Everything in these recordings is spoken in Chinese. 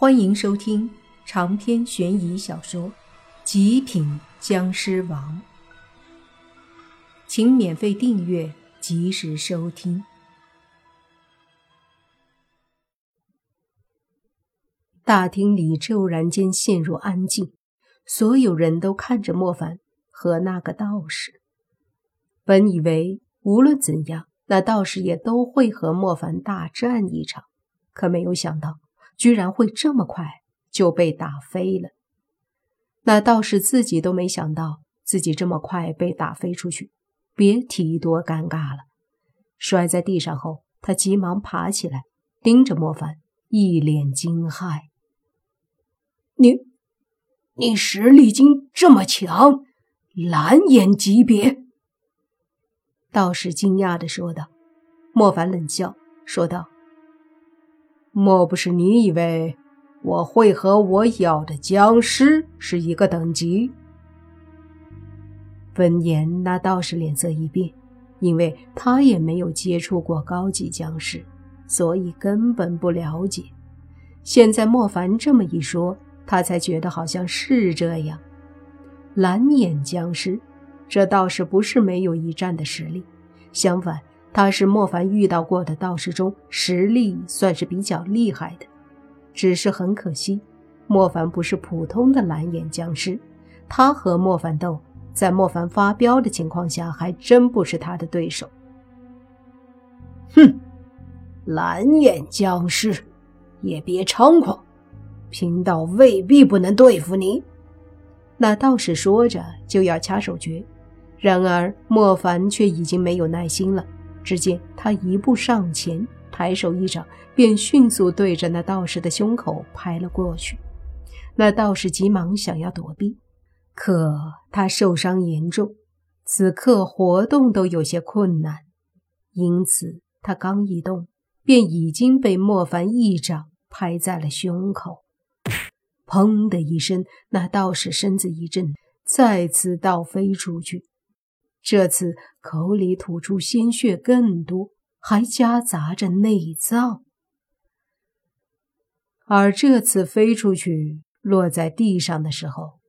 欢迎收听长篇悬疑小说《极品僵尸王》，请免费订阅，及时收听。大厅里骤然间陷入安静，所有人都看着莫凡和那个道士。本以为无论怎样，那道士也都会和莫凡大战一场，可没有想到。居然会这么快就被打飞了，那道士自己都没想到自己这么快被打飞出去，别提多尴尬了。摔在地上后，他急忙爬起来，盯着莫凡，一脸惊骇：“你，你实力竟这么强，蓝眼级别？”道士惊讶的说道。莫凡冷笑说道。莫不是你以为我会和我咬的僵尸是一个等级？闻言，那道士脸色一变，因为他也没有接触过高级僵尸，所以根本不了解。现在莫凡这么一说，他才觉得好像是这样。蓝眼僵尸，这倒是不是没有一战的实力，相反。他是莫凡遇到过的道士中实力算是比较厉害的，只是很可惜，莫凡不是普通的蓝眼僵尸，他和莫凡斗，在莫凡发飙的情况下，还真不是他的对手。哼，蓝眼僵尸，也别猖狂，贫道未必不能对付你。那道士说着就要掐手诀，然而莫凡却已经没有耐心了。只见他一步上前，抬手一掌，便迅速对着那道士的胸口拍了过去。那道士急忙想要躲避，可他受伤严重，此刻活动都有些困难，因此他刚一动，便已经被莫凡一掌拍在了胸口。砰的一声，那道士身子一震，再次倒飞出去。这次口里吐出鲜血更多，还夹杂着内脏。而这次飞出去落在地上的时候，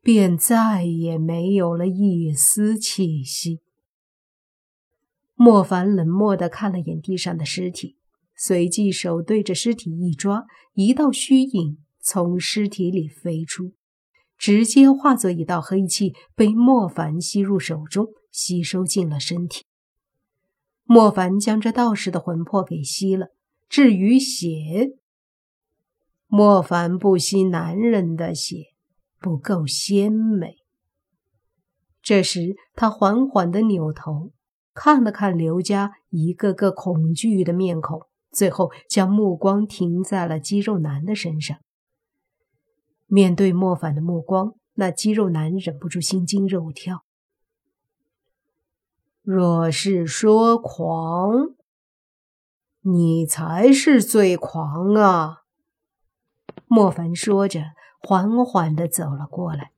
便再也没有了一丝气息。莫凡冷漠地看了眼地上的尸体，随即手对着尸体一抓，一道虚影从尸体里飞出。直接化作一道黑气，被莫凡吸入手中，吸收进了身体。莫凡将这道士的魂魄给吸了。至于血，莫凡不吸男人的血，不够鲜美。这时，他缓缓地扭头，看了看刘家一个个恐惧的面孔，最后将目光停在了肌肉男的身上。面对莫凡的目光，那肌肉男忍不住心惊肉跳。若是说狂，你才是最狂啊！莫凡说着，缓缓的走了过来。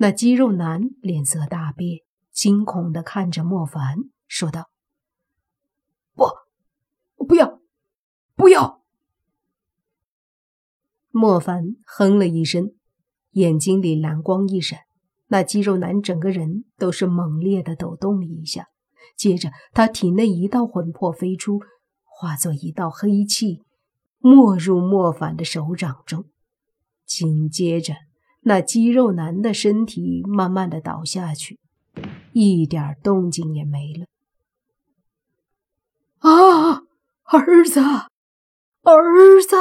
那肌肉男脸色大变，惊恐的看着莫凡，说道：“不，不要，不要！”莫凡哼了一声，眼睛里蓝光一闪，那肌肉男整个人都是猛烈的抖动了一下。接着，他体内一道魂魄飞出，化作一道黑气，没入莫凡的手掌中。紧接着，那肌肉男的身体慢慢的倒下去，一点动静也没了。啊，儿子，儿子！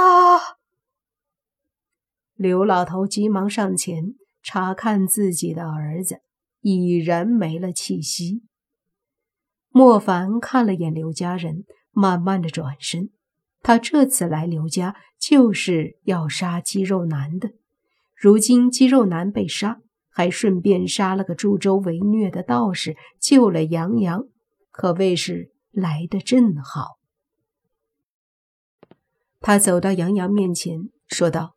刘老头急忙上前查看自己的儿子，已然没了气息。莫凡看了眼刘家人，慢慢的转身。他这次来刘家就是要杀肌肉男的。如今肌肉男被杀，还顺便杀了个助纣为虐的道士，救了杨洋，可谓是来的正好。他走到杨洋面前，说道。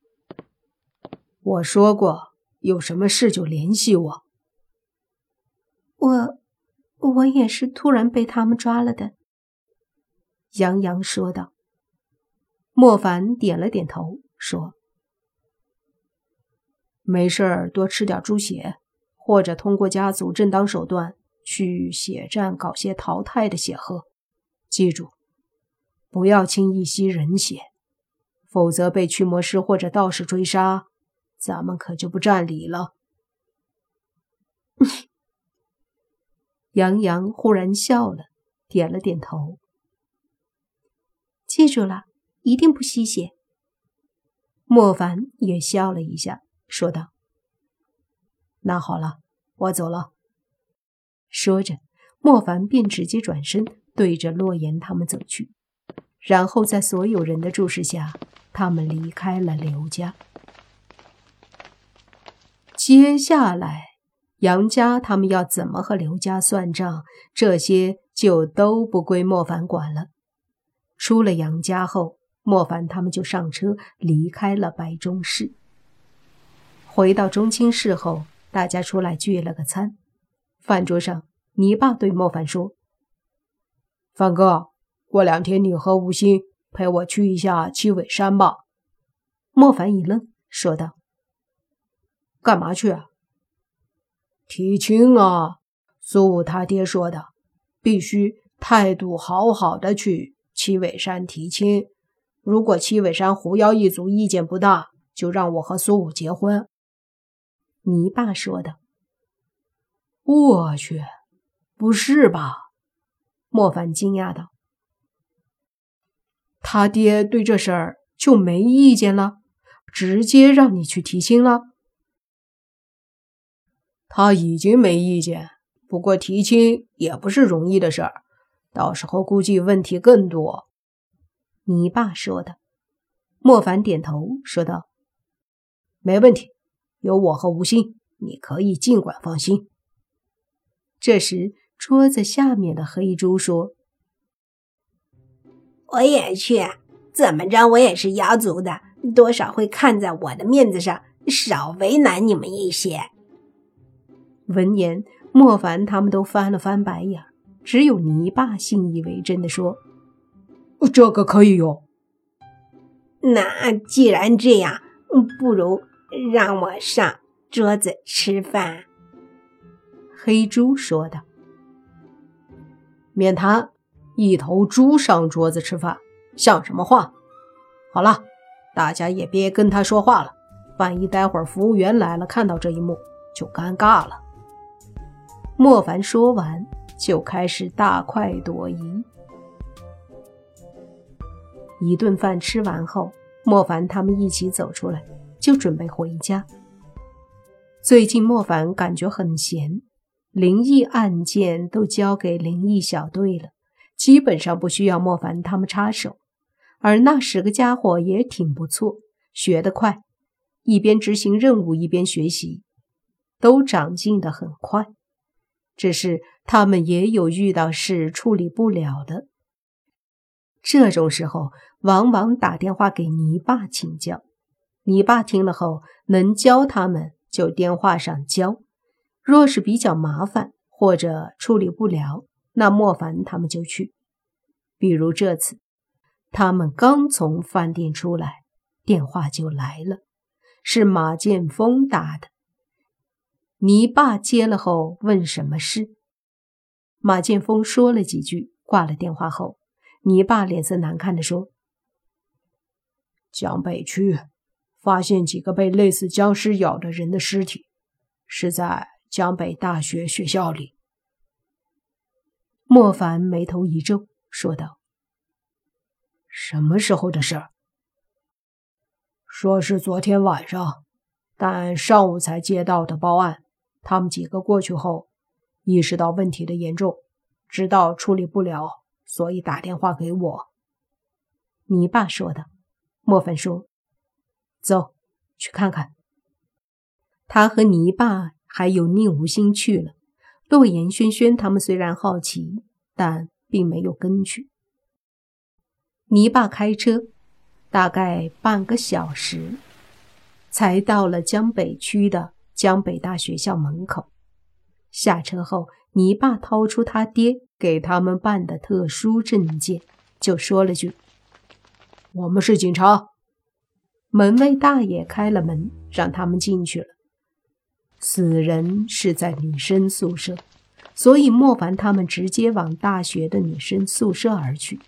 我说过，有什么事就联系我。我，我也是突然被他们抓了的。杨洋说道。莫凡点了点头，说：“没事儿多吃点猪血，或者通过家族正当手段去血战搞些淘汰的血喝。记住，不要轻易吸人血，否则被驱魔师或者道士追杀，咱们可就不占理了。杨洋忽然笑了，点了点头。记住了，一定不吸血。莫凡也笑了一下。说道：“那好了，我走了。”说着，莫凡便直接转身对着洛言他们走去，然后在所有人的注视下，他们离开了刘家。接下来，杨家他们要怎么和刘家算账，这些就都不归莫凡管了。出了杨家后，莫凡他们就上车离开了白中市。回到中青市后，大家出来聚了个餐。饭桌上，泥巴对莫凡说：“范哥，过两天你和吴昕陪我去一下七尾山吧。”莫凡一愣，说道：“干嘛去啊？”“提亲啊！苏武他爹说的，必须态度好好的去七尾山提亲。如果七尾山狐妖一族意见不大，就让我和苏武结婚。”你爸说的，我去，不是吧？莫凡惊讶道：“他爹对这事儿就没意见了，直接让你去提亲了？他已经没意见，不过提亲也不是容易的事儿，到时候估计问题更多。”你爸说的。莫凡点头说道：“没问题。”有我和吴昕，你可以尽管放心。这时，桌子下面的黑猪说：“我也去，怎么着，我也是瑶族的，多少会看在我的面子上，少为难你们一些。”闻言，莫凡他们都翻了翻白眼，只有泥巴信以为真的说：“这个可以有。”那既然这样，不如……让我上桌子吃饭。”黑猪说道。“免谈，一头猪上桌子吃饭，像什么话？好了，大家也别跟他说话了，万一待会儿服务员来了看到这一幕，就尴尬了。”莫凡说完，就开始大快朵颐。一顿饭吃完后，莫凡他们一起走出来。就准备回家。最近莫凡感觉很闲，灵异案件都交给灵异小队了，基本上不需要莫凡他们插手。而那十个家伙也挺不错，学得快，一边执行任务一边学习，都长进的很快。只是他们也有遇到事处理不了的，这种时候往往打电话给泥爸请教。你爸听了后，能教他们就电话上教；若是比较麻烦或者处理不了，那莫凡他们就去。比如这次，他们刚从饭店出来，电话就来了，是马剑锋打的。你爸接了后问什么事，马剑锋说了几句，挂了电话后，你爸脸色难看的说：“江北区。”发现几个被类似僵尸咬的人的尸体，是在江北大学学校里。莫凡眉头一皱，说道：“什么时候的事儿？”说是昨天晚上，但上午才接到的报案。他们几个过去后，意识到问题的严重，知道处理不了，所以打电话给我。你爸说的。莫凡说。走，去看看。他和泥巴还有宁无心去了。洛言、轩轩他们虽然好奇，但并没有跟去。泥巴开车，大概半个小时，才到了江北区的江北大学校门口。下车后，泥爸掏出他爹给他们办的特殊证件，就说了句：“我们是警察。”门卫大爷开了门，让他们进去了。死人是在女生宿舍，所以莫凡他们直接往大学的女生宿舍而去。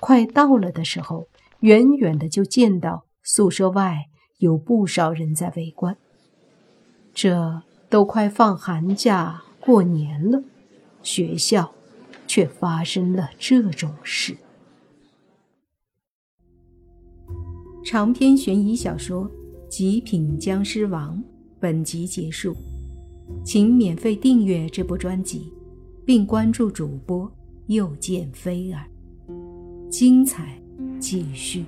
快到了的时候，远远的就见到宿舍外有不少人在围观。这都快放寒假过年了，学校却发生了这种事。长篇悬疑小说《极品僵尸王》。本集结束，请免费订阅这部专辑，并关注主播又见菲儿，精彩继续。